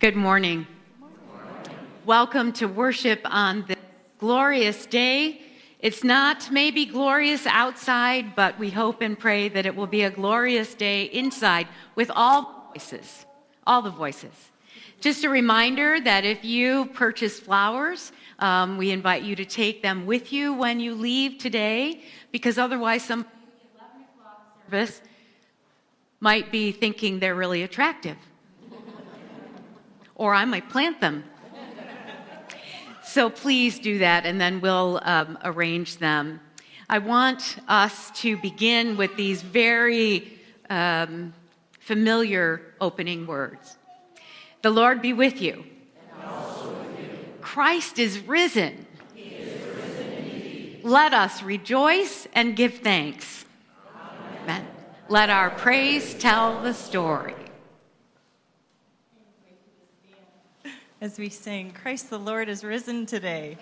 Good morning. Welcome to worship on this glorious day. It's not maybe glorious outside, but we hope and pray that it will be a glorious day inside with all voices, all the voices. Just a reminder that if you purchase flowers, um, we invite you to take them with you when you leave today, because otherwise, some service might be thinking they're really attractive or I might plant them. so please do that, and then we'll um, arrange them. I want us to begin with these very um, familiar opening words The Lord be with you. Christ is risen. Is risen Let us rejoice and give thanks. Amen. Let our praise tell the story. As we sing, Christ the Lord is risen today.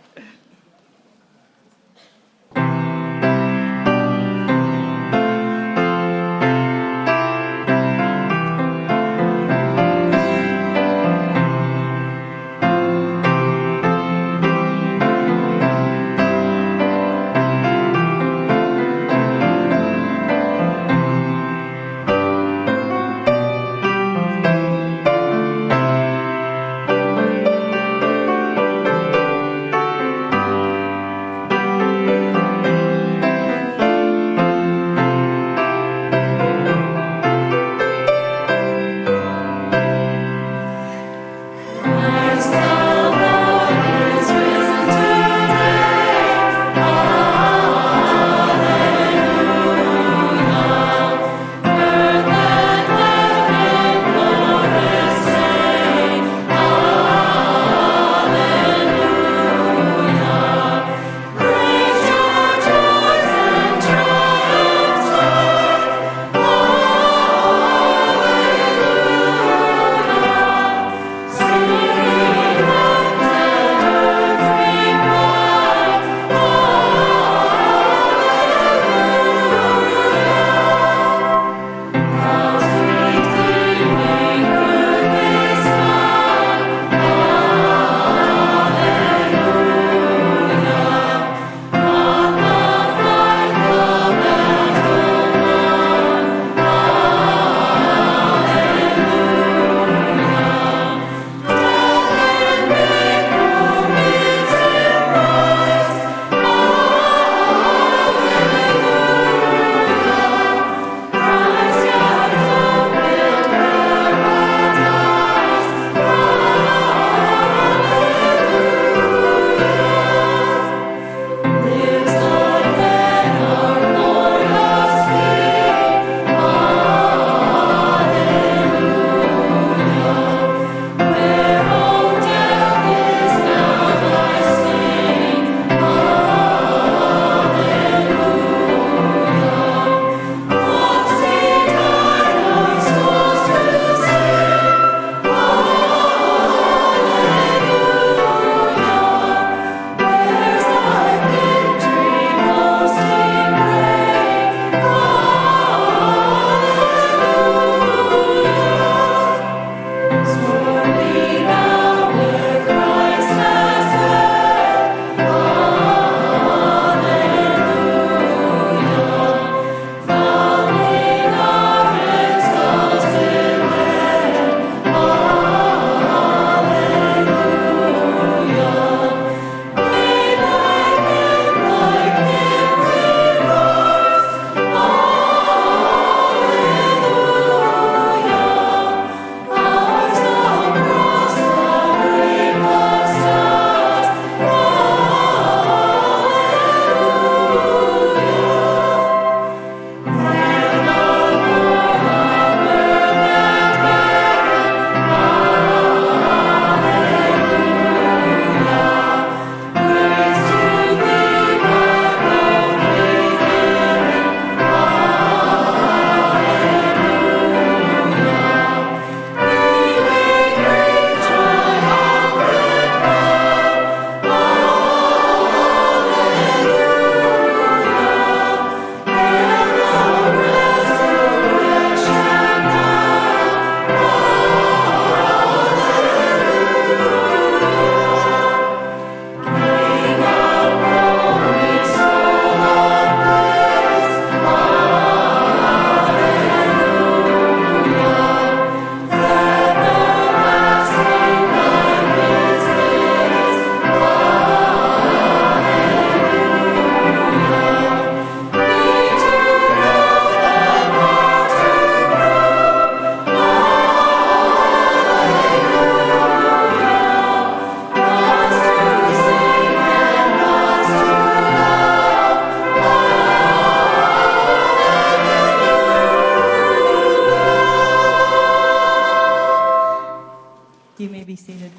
You may be seated.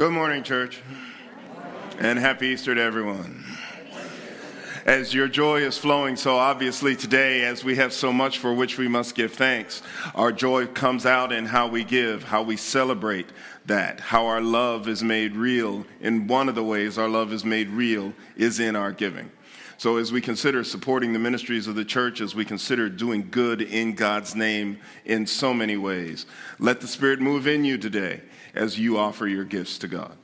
Good morning, church, and happy Easter to everyone. As your joy is flowing so obviously today, as we have so much for which we must give thanks, our joy comes out in how we give, how we celebrate that, how our love is made real. In one of the ways our love is made real is in our giving. So, as we consider supporting the ministries of the church, as we consider doing good in God's name in so many ways, let the Spirit move in you today as you offer your gifts to God.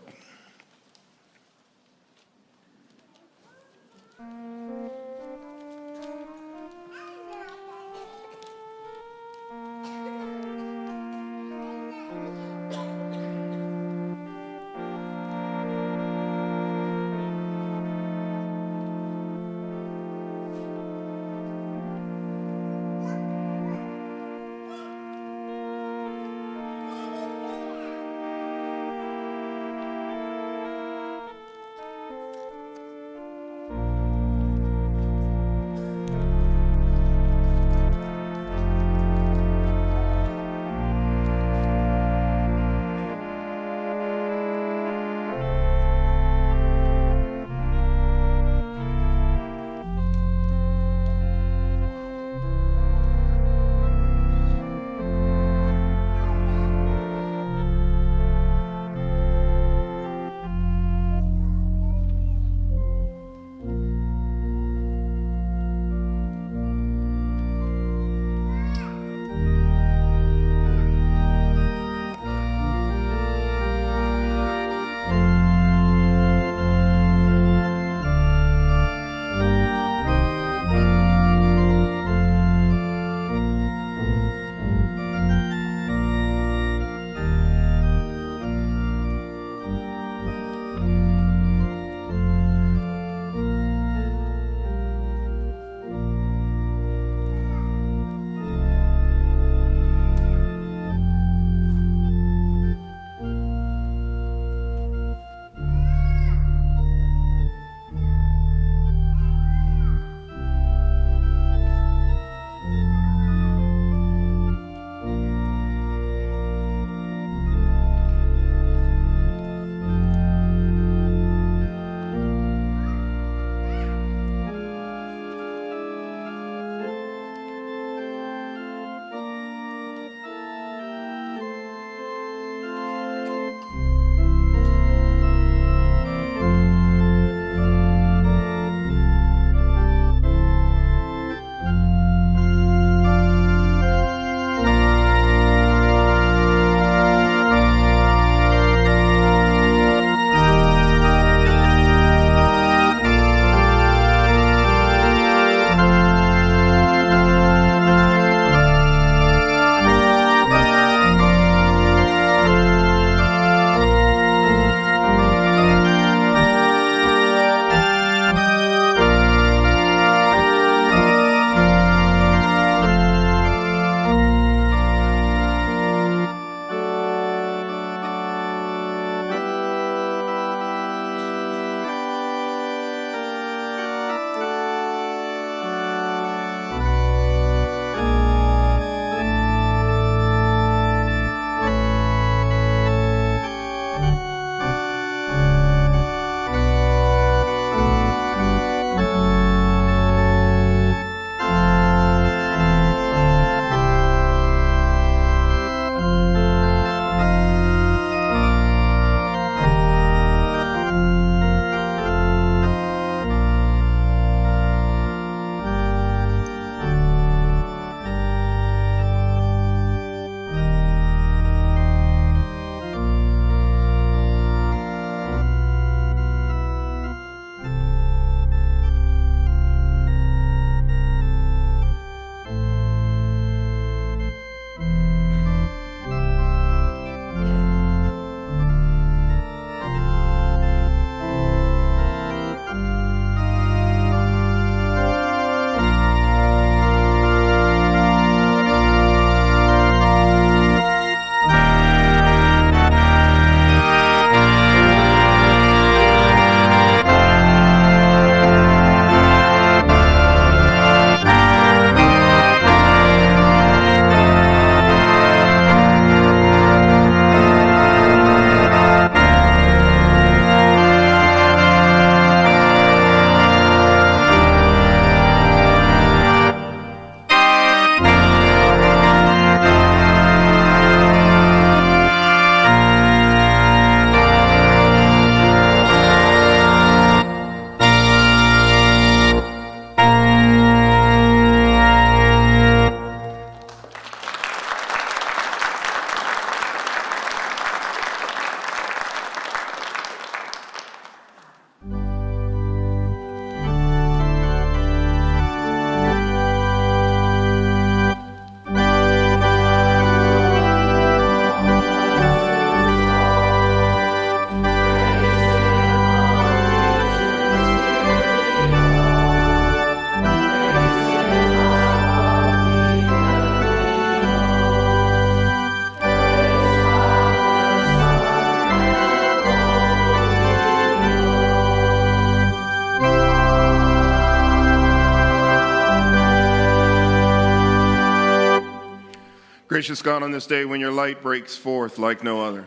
On this day when your light breaks forth like no other,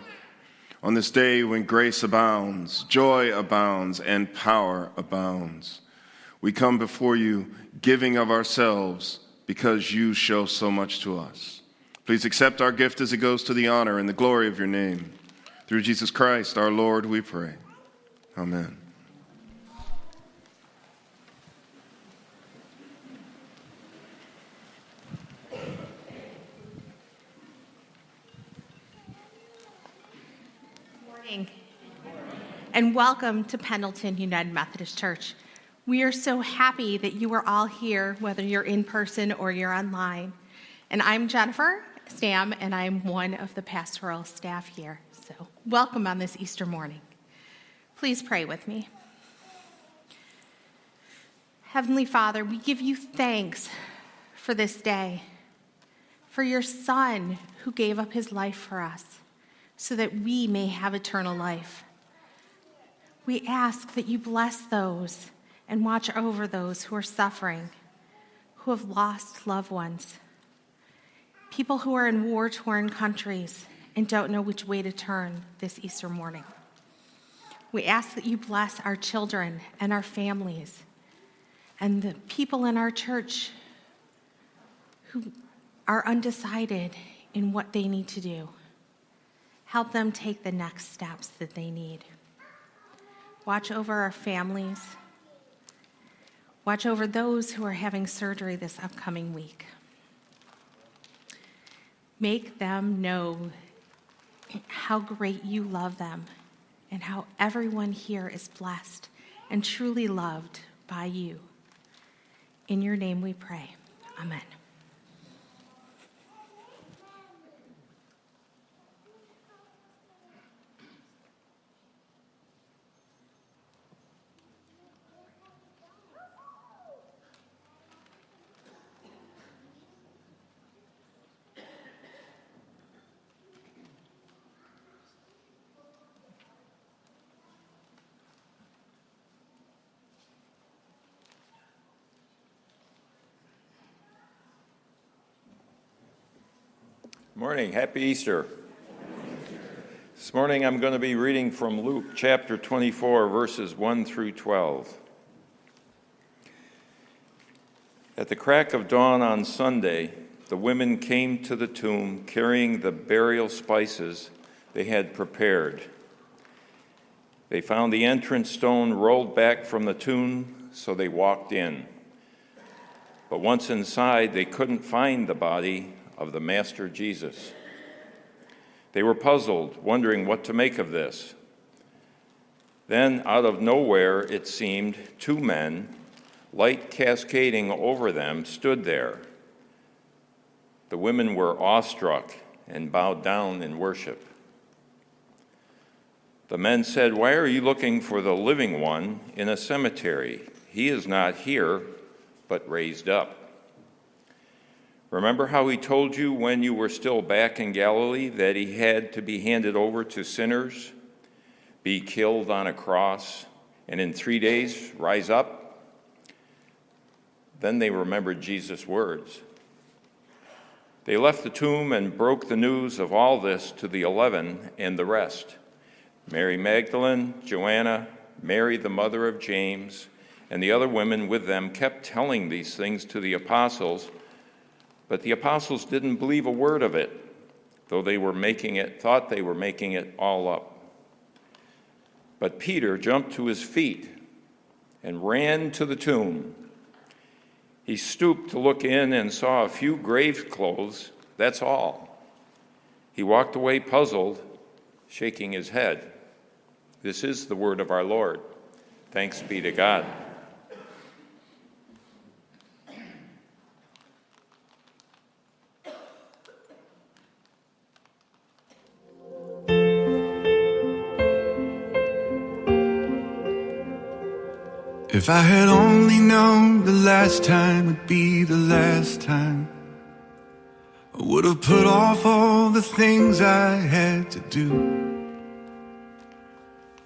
on this day when grace abounds, joy abounds, and power abounds, we come before you giving of ourselves because you show so much to us. Please accept our gift as it goes to the honor and the glory of your name. Through Jesus Christ, our Lord, we pray. Amen. morning. And welcome to Pendleton United Methodist Church. We are so happy that you are all here, whether you're in person or you're online. And I'm Jennifer Stam, and I'm one of the pastoral staff here. So, welcome on this Easter morning. Please pray with me. Heavenly Father, we give you thanks for this day, for your Son who gave up his life for us so that we may have eternal life. We ask that you bless those and watch over those who are suffering, who have lost loved ones, people who are in war torn countries and don't know which way to turn this Easter morning. We ask that you bless our children and our families and the people in our church who are undecided in what they need to do. Help them take the next steps that they need. Watch over our families. Watch over those who are having surgery this upcoming week. Make them know how great you love them and how everyone here is blessed and truly loved by you. In your name we pray. Amen. Morning. Happy Easter. This morning I'm going to be reading from Luke chapter 24, verses 1 through 12. At the crack of dawn on Sunday, the women came to the tomb carrying the burial spices they had prepared. They found the entrance stone rolled back from the tomb, so they walked in. But once inside, they couldn't find the body of the Master Jesus. They were puzzled, wondering what to make of this. Then, out of nowhere, it seemed, two men, light cascading over them, stood there. The women were awestruck and bowed down in worship. The men said, Why are you looking for the living one in a cemetery? He is not here, but raised up. Remember how he told you when you were still back in Galilee that he had to be handed over to sinners, be killed on a cross, and in three days rise up? Then they remembered Jesus' words. They left the tomb and broke the news of all this to the eleven and the rest Mary Magdalene, Joanna, Mary, the mother of James, and the other women with them kept telling these things to the apostles but the apostles didn't believe a word of it, though they were making it, thought they were making it all up. But Peter jumped to his feet and ran to the tomb. He stooped to look in and saw a few grave clothes, that's all. He walked away puzzled, shaking his head. This is the word of our Lord. Thanks be to God. If I had only known the last time would be the last time, I would have put off all the things I had to do.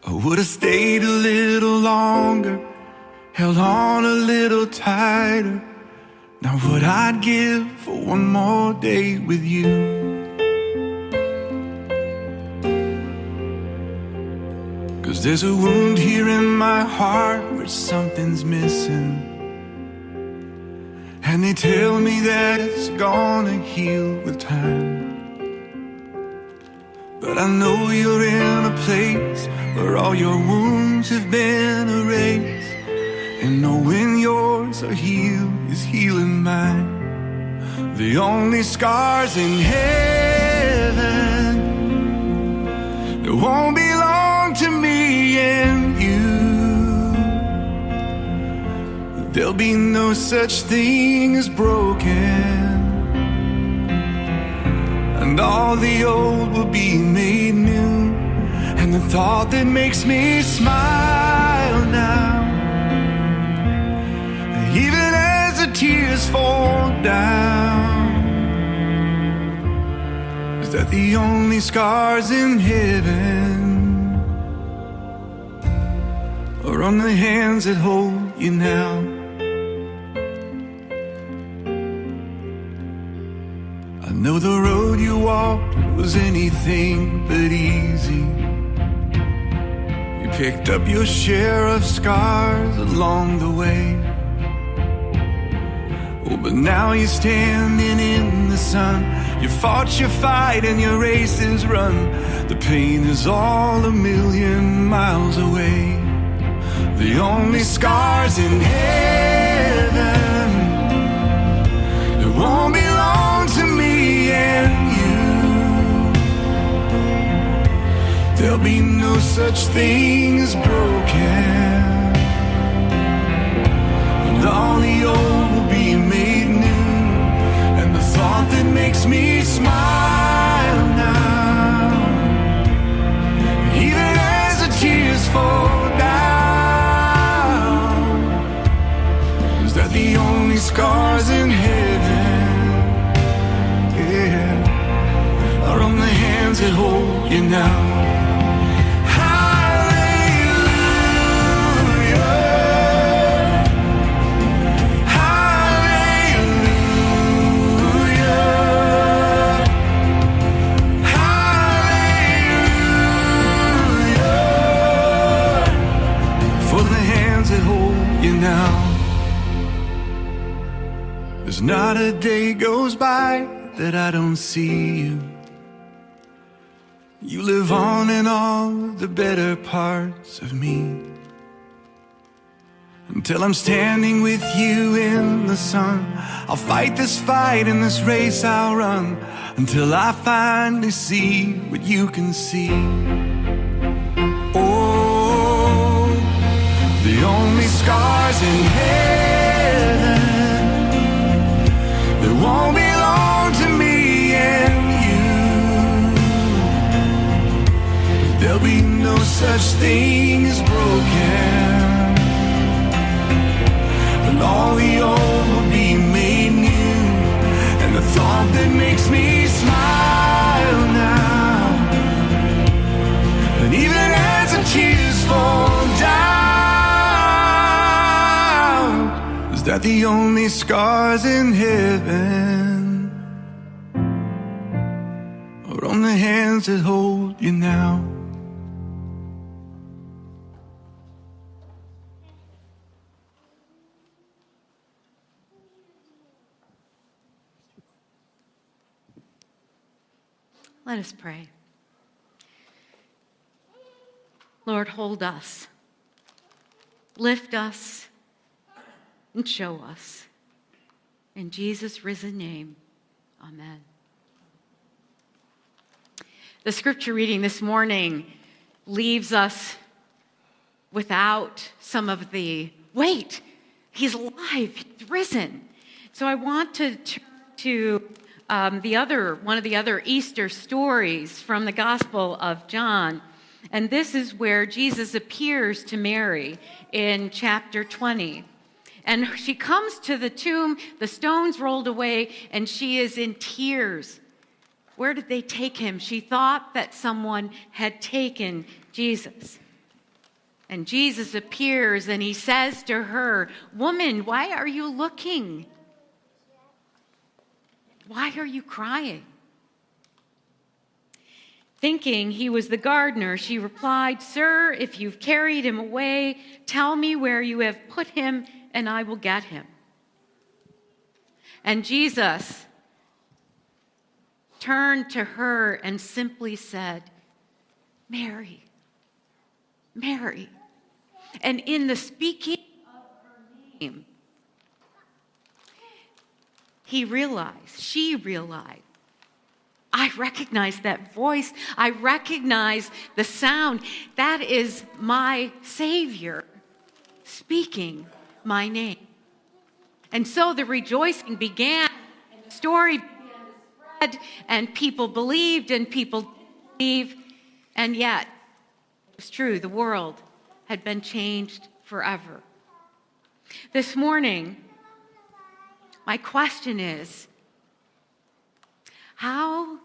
I would have stayed a little longer, held on a little tighter, Now, what I'd give for one more day with you. There's a wound here in my heart where something's missing. And they tell me that it's gonna heal with time. But I know you're in a place where all your wounds have been erased. And knowing yours are healed is healing mine. The only scars in heaven that won't to you. There'll be no such thing as broken. And all the old will be made new. And the thought that makes me smile now even as the tears fall down. Is that the only scars in heaven are on the hands that hold you now? I know the road you walked was anything but easy. You picked up your share of scars along the way. Oh, but now you're standing in the sun. You fought your fight and your race is run. The pain is all a million miles away. The only scars in heaven that won't belong to me and you. There'll be no such thing as broken. The better parts of me. Until I'm standing with you in the sun, I'll fight this fight in this race I'll run until I finally see what you can see. Oh, the only scars in heaven that won't belong to me There'll be no such thing as broken. And all the old will be made new. And the thought that makes me smile now. And even as the tears fall down, is that the only scars in heaven? Or on the hands that hold you now? Let us pray. Lord, hold us, lift us, and show us. In Jesus' risen name, amen. The scripture reading this morning leaves us without some of the wait, he's alive, he's risen. So I want to turn to um, the other one of the other Easter stories from the Gospel of John. And this is where Jesus appears to Mary in chapter 20. And she comes to the tomb, the stones rolled away, and she is in tears. Where did they take him? She thought that someone had taken Jesus. And Jesus appears and he says to her, Woman, why are you looking Why are you crying? Thinking he was the gardener, she replied, Sir, if you've carried him away, tell me where you have put him, and I will get him. And Jesus turned to her and simply said, Mary, Mary. And in the speaking of her name, he realized, she realized, I recognize that voice. I recognize the sound. That is my Savior speaking my name. And so the rejoicing began, and the story began to spread, and people believed, and people believed, and yet it was true, the world had been changed forever. This morning, my question is how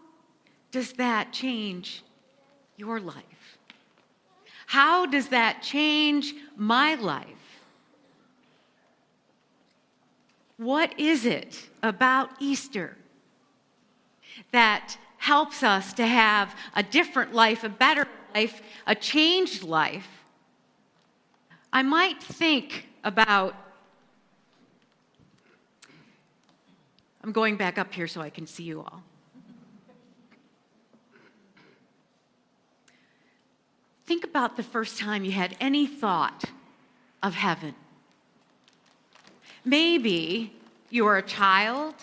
does that change your life? How does that change my life? What is it about Easter that helps us to have a different life, a better life, a changed life? I might think about. I'm going back up here so I can see you all. Think about the first time you had any thought of heaven. Maybe you were a child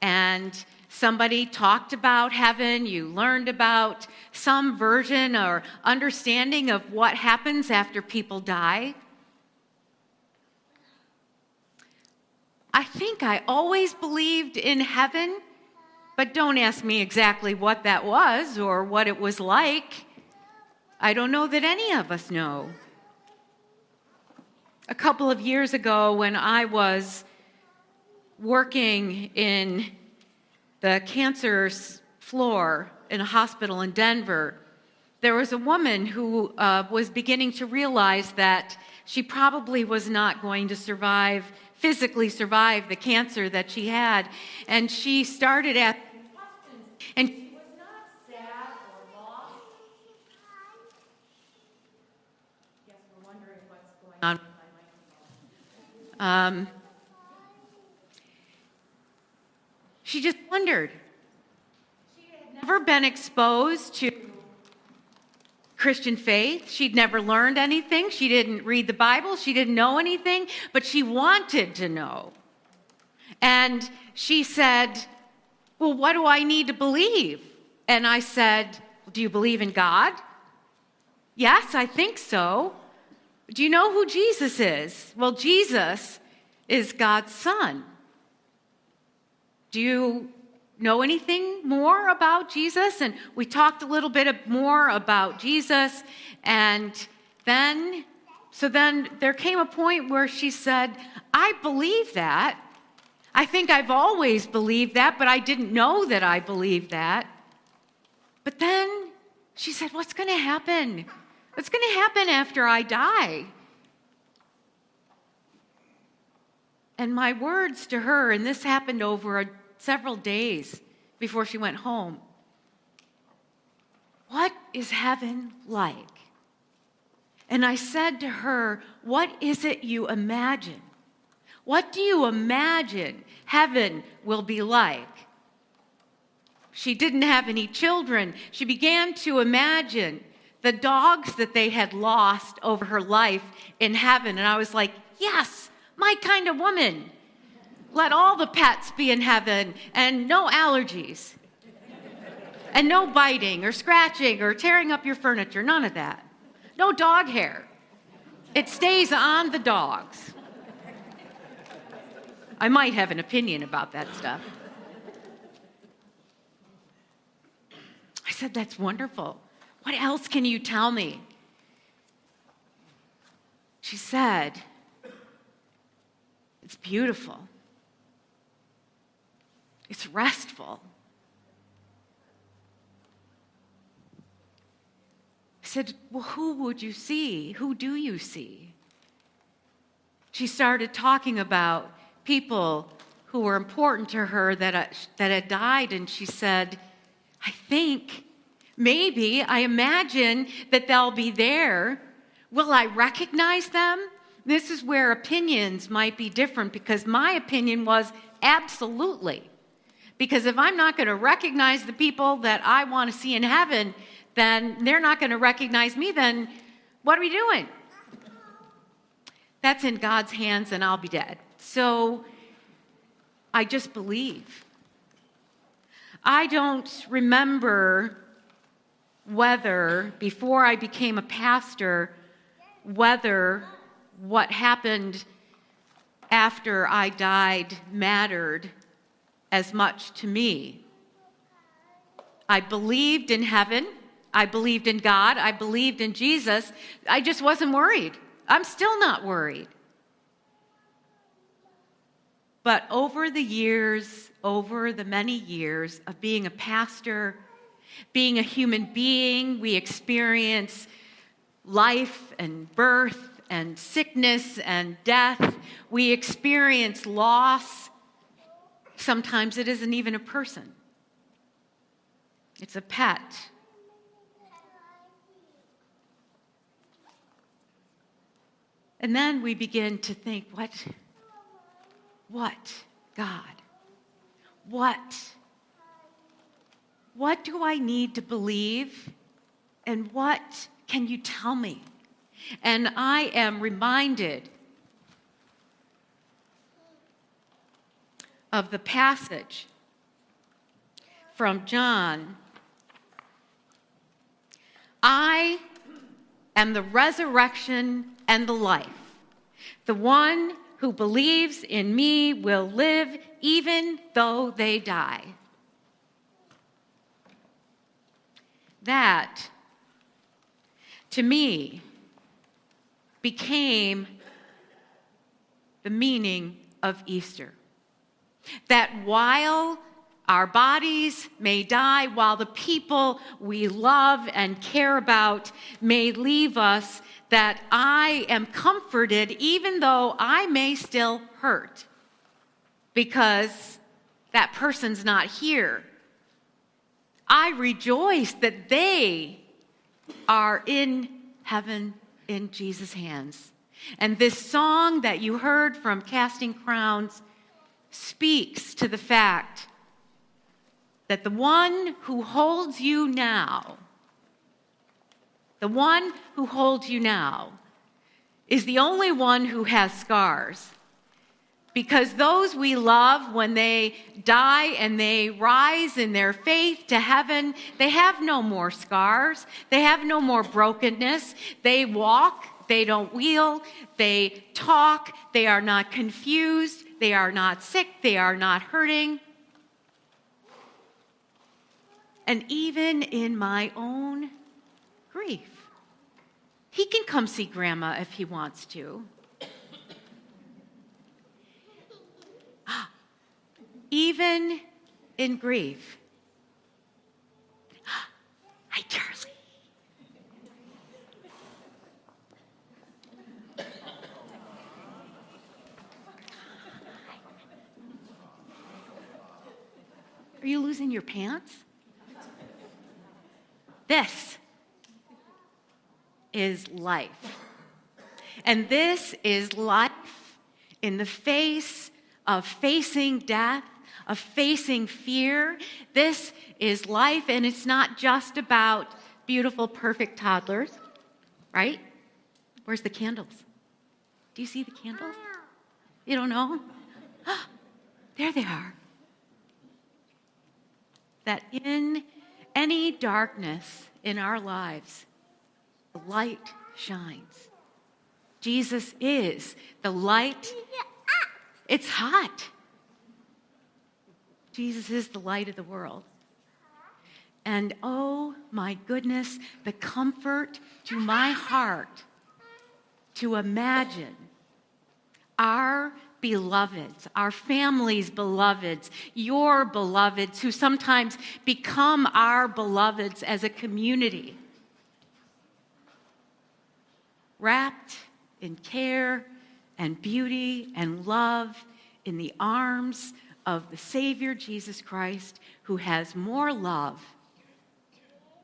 and somebody talked about heaven, you learned about some version or understanding of what happens after people die. I think I always believed in heaven, but don't ask me exactly what that was or what it was like. I don't know that any of us know. A couple of years ago, when I was working in the cancer floor in a hospital in Denver, there was a woman who uh, was beginning to realize that she probably was not going to survive, physically survive the cancer that she had. And she started at, and she was not sad on um, she just wondered. She had never been exposed to Christian faith. She'd never learned anything. She didn't read the Bible. She didn't know anything, but she wanted to know. And she said, Well, what do I need to believe? And I said, Do you believe in God? Yes, I think so. Do you know who Jesus is? Well, Jesus is God's Son. Do you know anything more about Jesus? And we talked a little bit more about Jesus. And then, so then there came a point where she said, I believe that. I think I've always believed that, but I didn't know that I believed that. But then she said, What's going to happen? What's going to happen after I die? And my words to her, and this happened over a, several days before she went home What is heaven like? And I said to her, What is it you imagine? What do you imagine heaven will be like? She didn't have any children. She began to imagine the dogs that they had lost over her life in heaven. And I was like, yes, my kind of woman. Let all the pets be in heaven and no allergies. And no biting or scratching or tearing up your furniture, none of that. No dog hair. It stays on the dogs. I might have an opinion about that stuff. I said, That's wonderful. What else can you tell me? She said, It's beautiful, it's restful. I said, Well, who would you see? Who do you see? She started talking about people who were important to her that, uh, that had died, and she said, I think, maybe, I imagine that they'll be there. Will I recognize them? This is where opinions might be different because my opinion was absolutely. Because if I'm not going to recognize the people that I want to see in heaven, then they're not going to recognize me, then what are we doing? That's in God's hands and I'll be dead. So I just believe. I don't remember whether, before I became a pastor, whether what happened after I died mattered as much to me. I believed in heaven. I believed in God. I believed in Jesus. I just wasn't worried. I'm still not worried. But over the years, over the many years of being a pastor, being a human being, we experience life and birth and sickness and death. We experience loss. Sometimes it isn't even a person, it's a pet. And then we begin to think, what? What, God? What? What do I need to believe? And what can you tell me? And I am reminded of the passage from John I am the resurrection and the life. The one who believes in me will live even though they die. That, to me, became the meaning of Easter. That while our bodies may die, while the people we love and care about may leave us, that I am comforted even though I may still hurt because that person's not here. I rejoice that they are in heaven in Jesus' hands. And this song that you heard from Casting Crowns speaks to the fact that the one who holds you now, the one who holds you now, is the only one who has scars. Because those we love, when they die and they rise in their faith to heaven, they have no more scars. They have no more brokenness. They walk they don't wheel, they talk, they are not confused, they are not sick, they are not hurting. And even in my own grief, he can come see grandma if he wants to. even in grief. Hi, Charlie. Are you losing your pants? This is life. And this is life in the face of facing death, of facing fear. This is life, and it's not just about beautiful, perfect toddlers, right? Where's the candles? Do you see the candles? You don't know? there they are that in any darkness in our lives, the light shines. Jesus is the light. It's hot. Jesus is the light of the world. And oh my goodness, the comfort to my heart to imagine our beloveds, our families' beloveds, your beloveds, who sometimes become our beloveds as a community. Wrapped in care and beauty and love in the arms of the Savior Jesus Christ, who has more love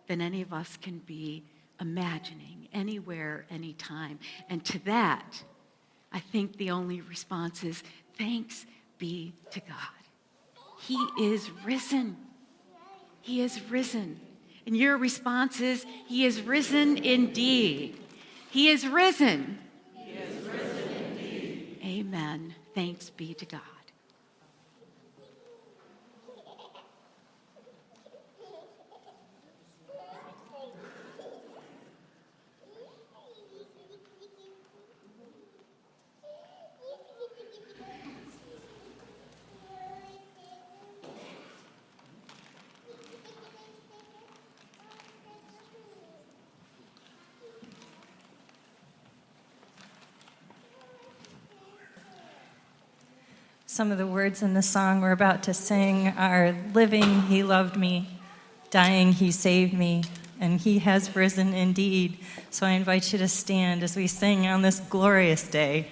than any of us can be imagining anywhere, anytime. And to that, I think the only response is thanks be to God. He is risen. He is risen. And your response is, He is risen indeed. He is risen. He is risen indeed. Amen. Thanks be to God. Some of the words in the song we're about to sing are Living, He loved me, dying, He saved me, and He has risen indeed. So I invite you to stand as we sing on this glorious day.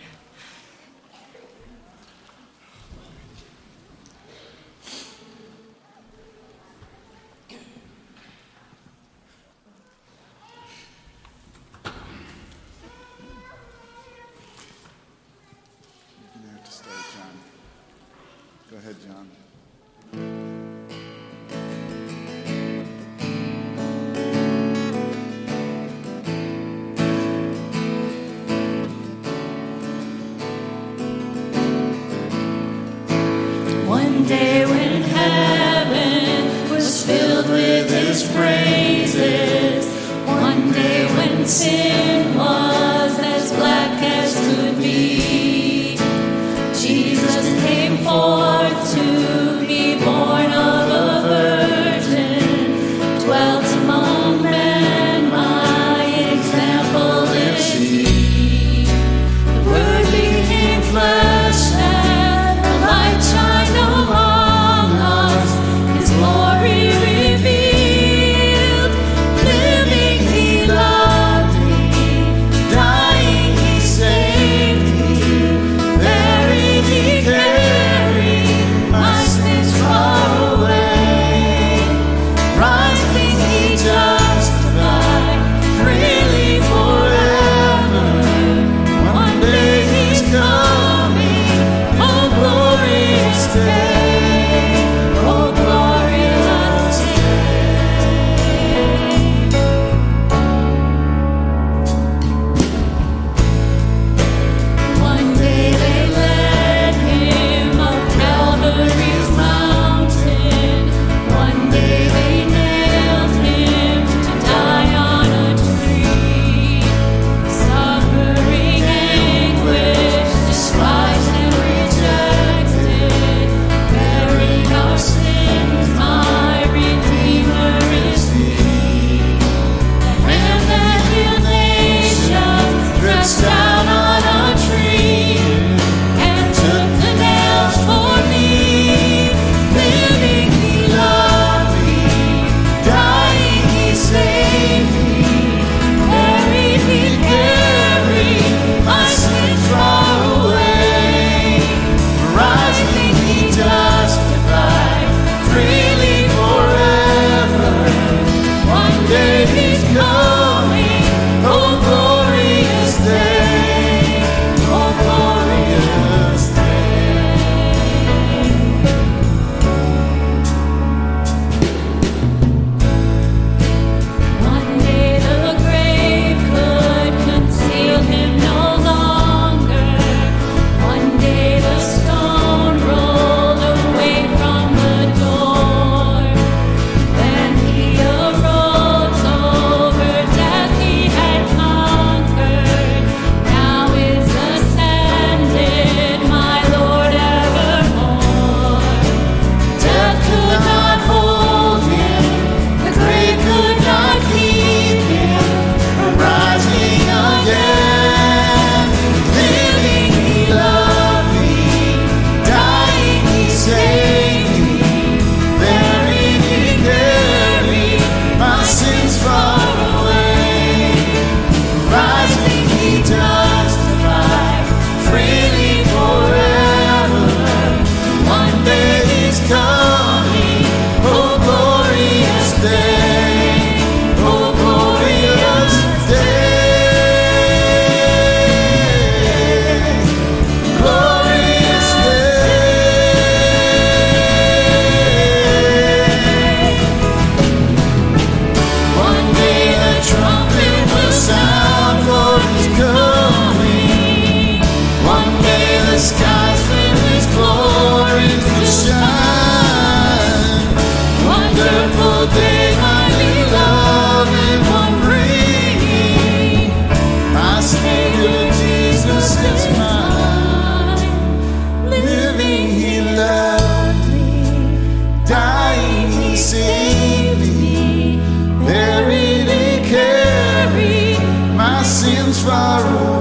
spiral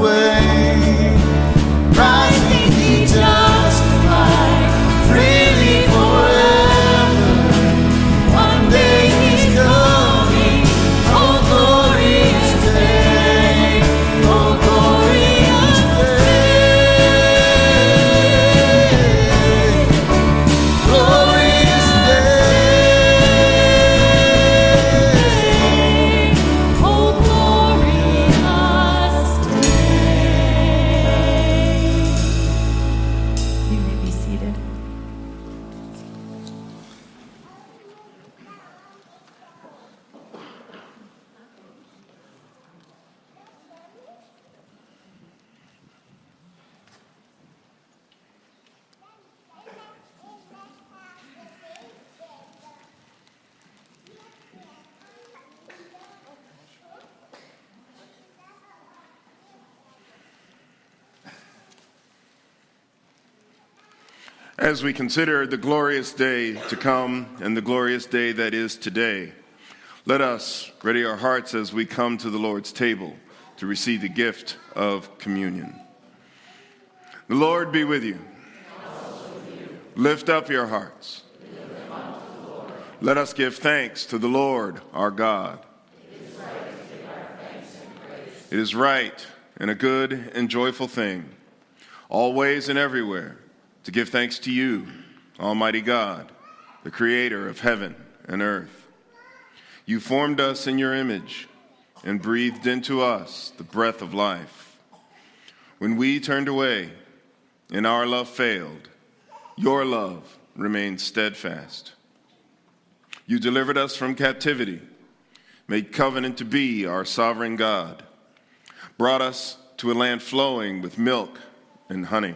As we consider the glorious day to come and the glorious day that is today, let us ready our hearts as we come to the Lord's table to receive the gift of communion. The Lord be with you. Lift up your hearts. Let us give thanks to the Lord our God. It is right and a good and joyful thing, always and everywhere to give thanks to you, Almighty God, the Creator of heaven and earth. You formed us in your image and breathed into us the breath of life. When we turned away and our love failed, your love remained steadfast. You delivered us from captivity, made covenant to be our sovereign God, brought us to a land flowing with milk and honey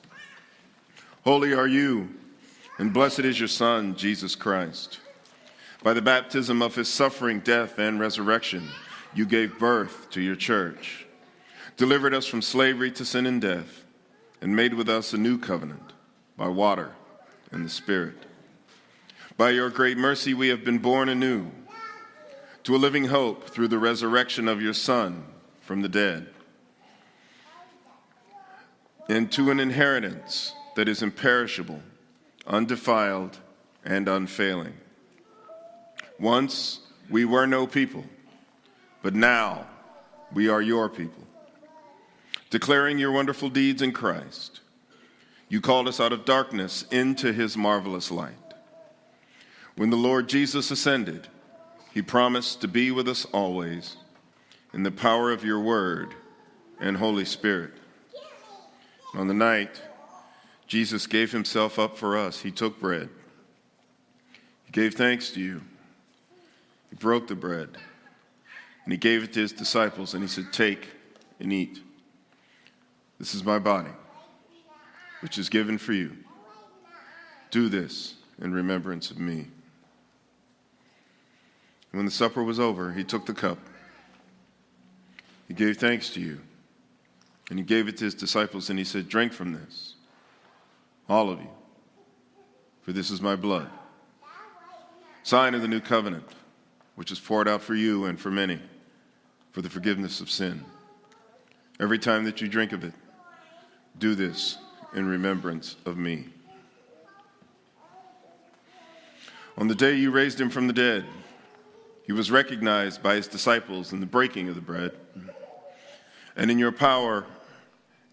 Holy are you, and blessed is your Son, Jesus Christ. By the baptism of his suffering, death, and resurrection, you gave birth to your church, delivered us from slavery to sin and death, and made with us a new covenant by water and the Spirit. By your great mercy, we have been born anew to a living hope through the resurrection of your Son from the dead, and to an inheritance that is imperishable, undefiled, and unfailing. Once we were no people, but now we are your people. Declaring your wonderful deeds in Christ, you called us out of darkness into his marvelous light. When the Lord Jesus ascended, he promised to be with us always in the power of your word and Holy Spirit. On the night Jesus gave himself up for us. He took bread. He gave thanks to you. He broke the bread. And he gave it to his disciples and he said, Take and eat. This is my body, which is given for you. Do this in remembrance of me. And When the supper was over, he took the cup. He gave thanks to you. And he gave it to his disciples and he said, Drink from this all of you, for this is my blood. Sign of the new covenant, which is poured out for you and for many for the forgiveness of sin. Every time that you drink of it, do this in remembrance of me. On the day you raised him from the dead, he was recognized by his disciples in the breaking of the bread, and in your power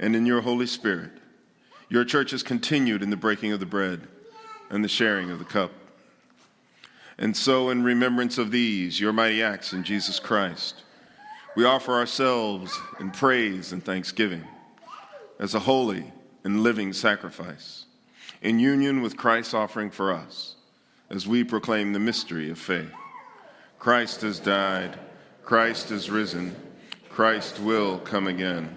and in your Holy Spirit your church has continued in the breaking of the bread and the sharing of the cup. And so, in remembrance of these, your mighty acts in Jesus Christ, we offer ourselves in praise and thanksgiving as a holy and living sacrifice, in union with Christ's offering for us, as we proclaim the mystery of faith. Christ has died, Christ is risen, Christ will come again.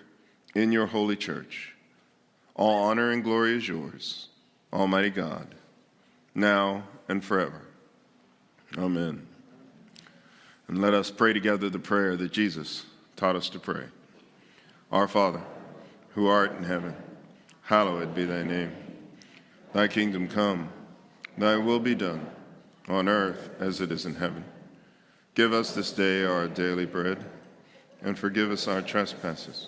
in your holy church. All honor and glory is yours, Almighty God, now and forever. Amen. And let us pray together the prayer that Jesus taught us to pray. Our Father, who art in heaven, hallowed be thy name. Thy kingdom come, thy will be done, on earth as it is in heaven. Give us this day our daily bread, and forgive us our trespasses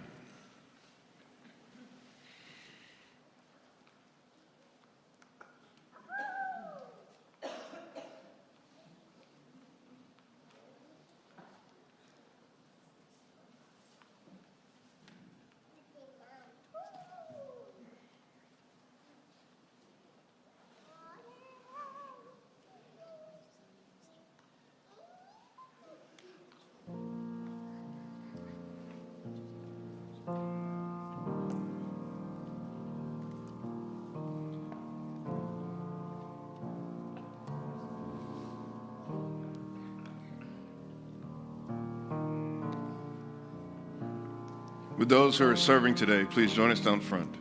Those who are serving today, please join us down front.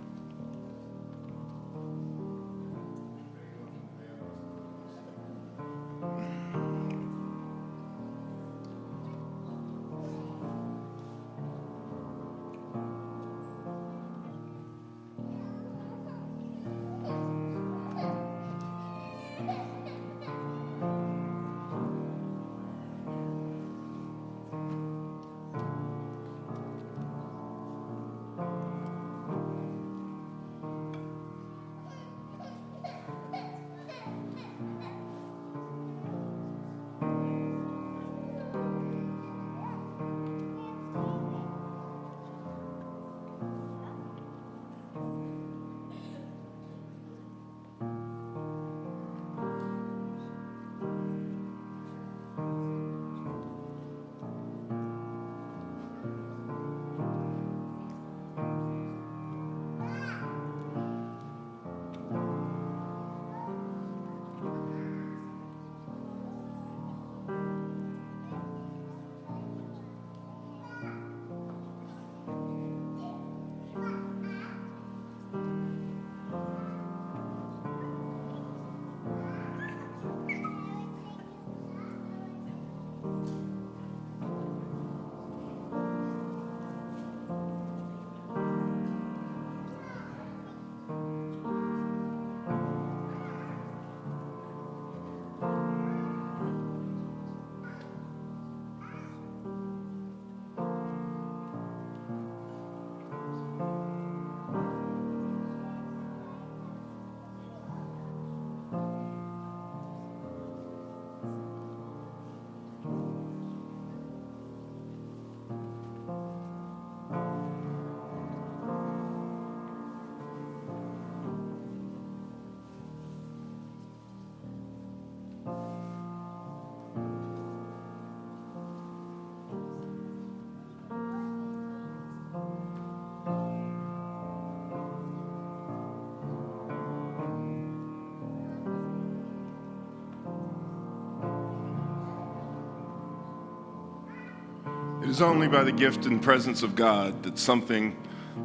Is only by the gift and presence of God that something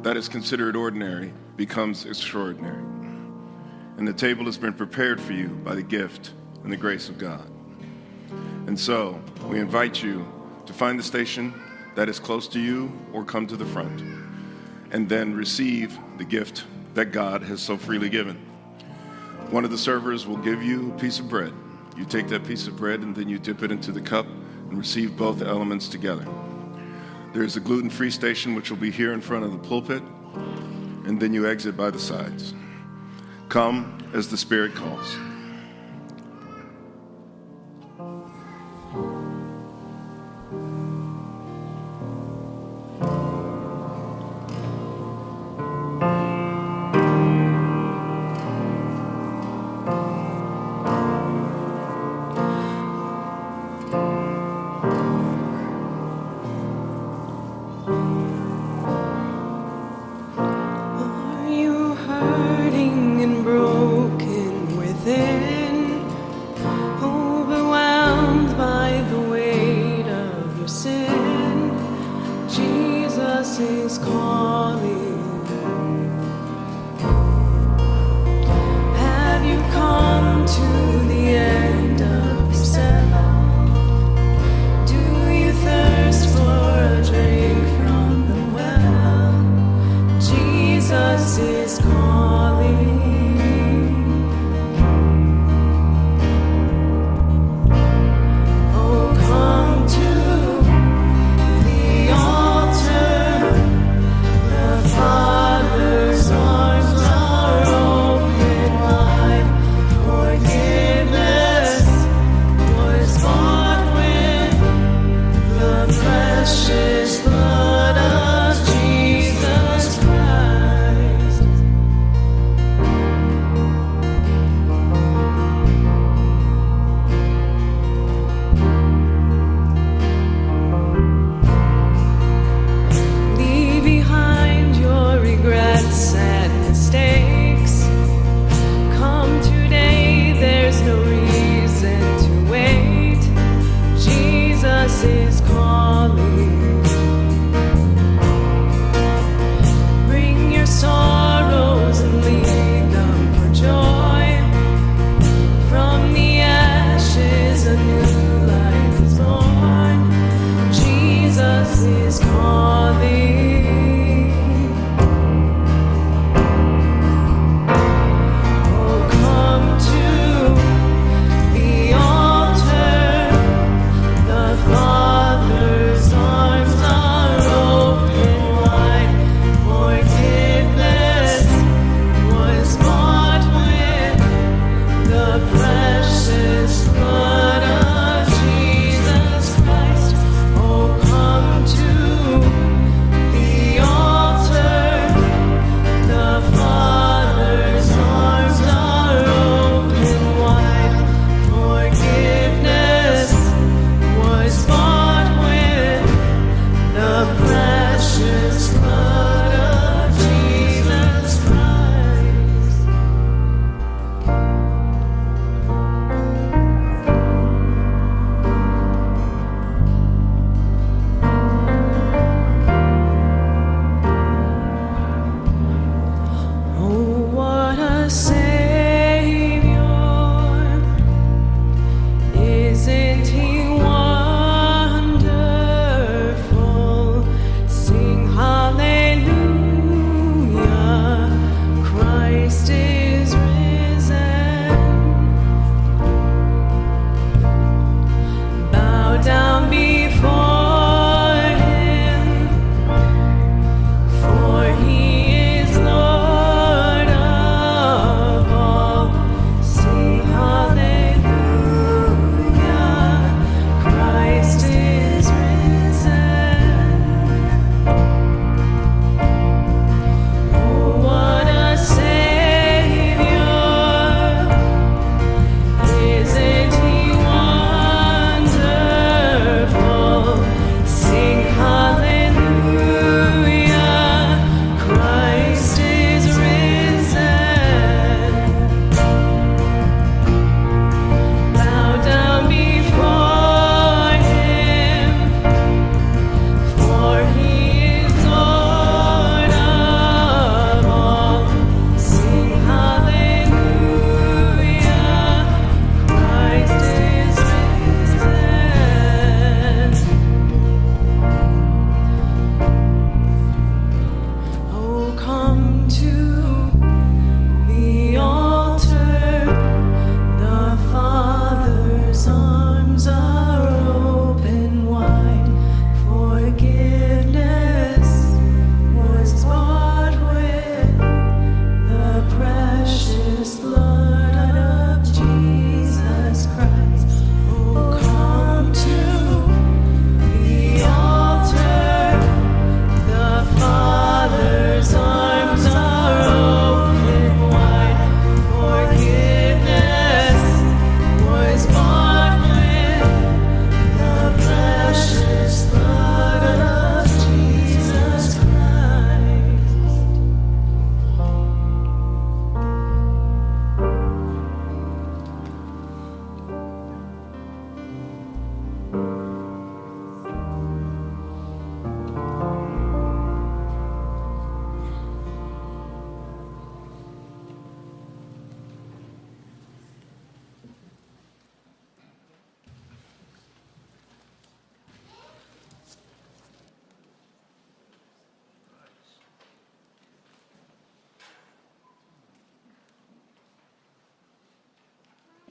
that is considered ordinary becomes extraordinary. And the table has been prepared for you by the gift and the grace of God. And so, we invite you to find the station that is close to you or come to the front, and then receive the gift that God has so freely given. One of the servers will give you a piece of bread. You take that piece of bread and then you dip it into the cup and receive both elements together. There is a gluten free station which will be here in front of the pulpit, and then you exit by the sides. Come as the Spirit calls.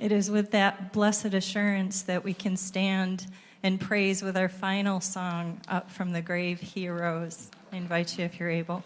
It is with that blessed assurance that we can stand and praise with our final song, Up from the Grave He Arose. I invite you if you're able.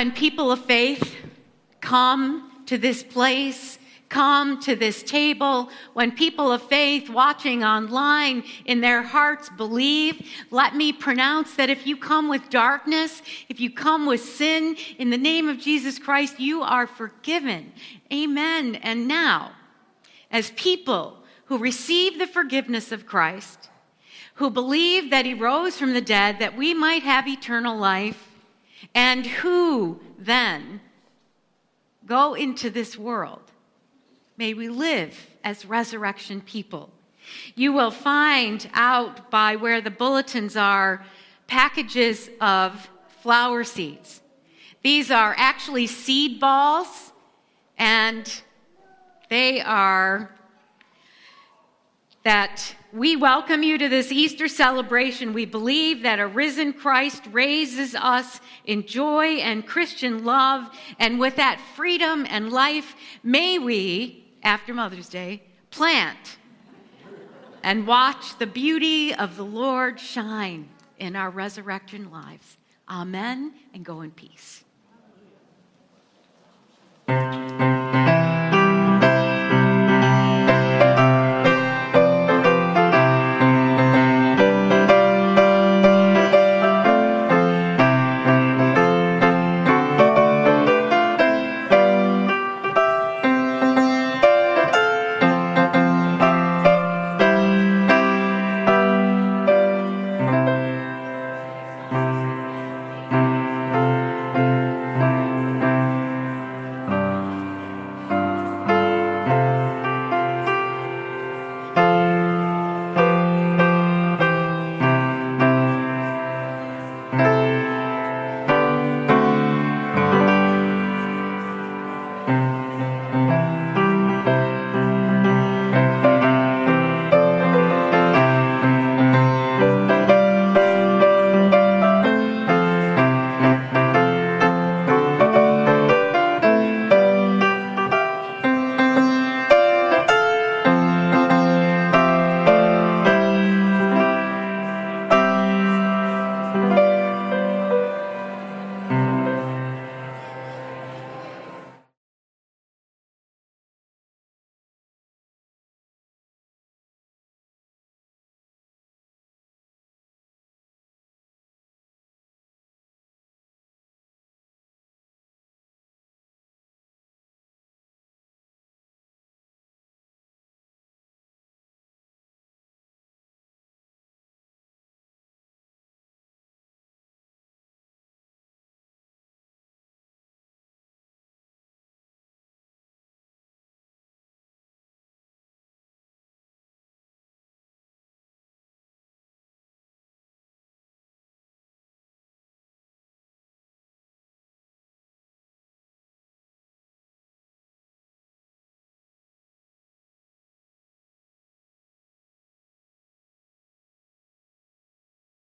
When people of faith come to this place, come to this table, when people of faith watching online in their hearts believe, let me pronounce that if you come with darkness, if you come with sin, in the name of Jesus Christ, you are forgiven. Amen. And now, as people who receive the forgiveness of Christ, who believe that he rose from the dead that we might have eternal life, and who then go into this world. May we live as resurrection people. You will find out by where the bulletins are packages of flower seeds. These are actually seed balls, and they are that we welcome you to this Easter celebration. We believe that a risen Christ raises us in joy and Christian love. And with that freedom and life, may we, after Mother's Day, plant and watch the beauty of the Lord shine in our resurrection lives. Amen. And go in peace.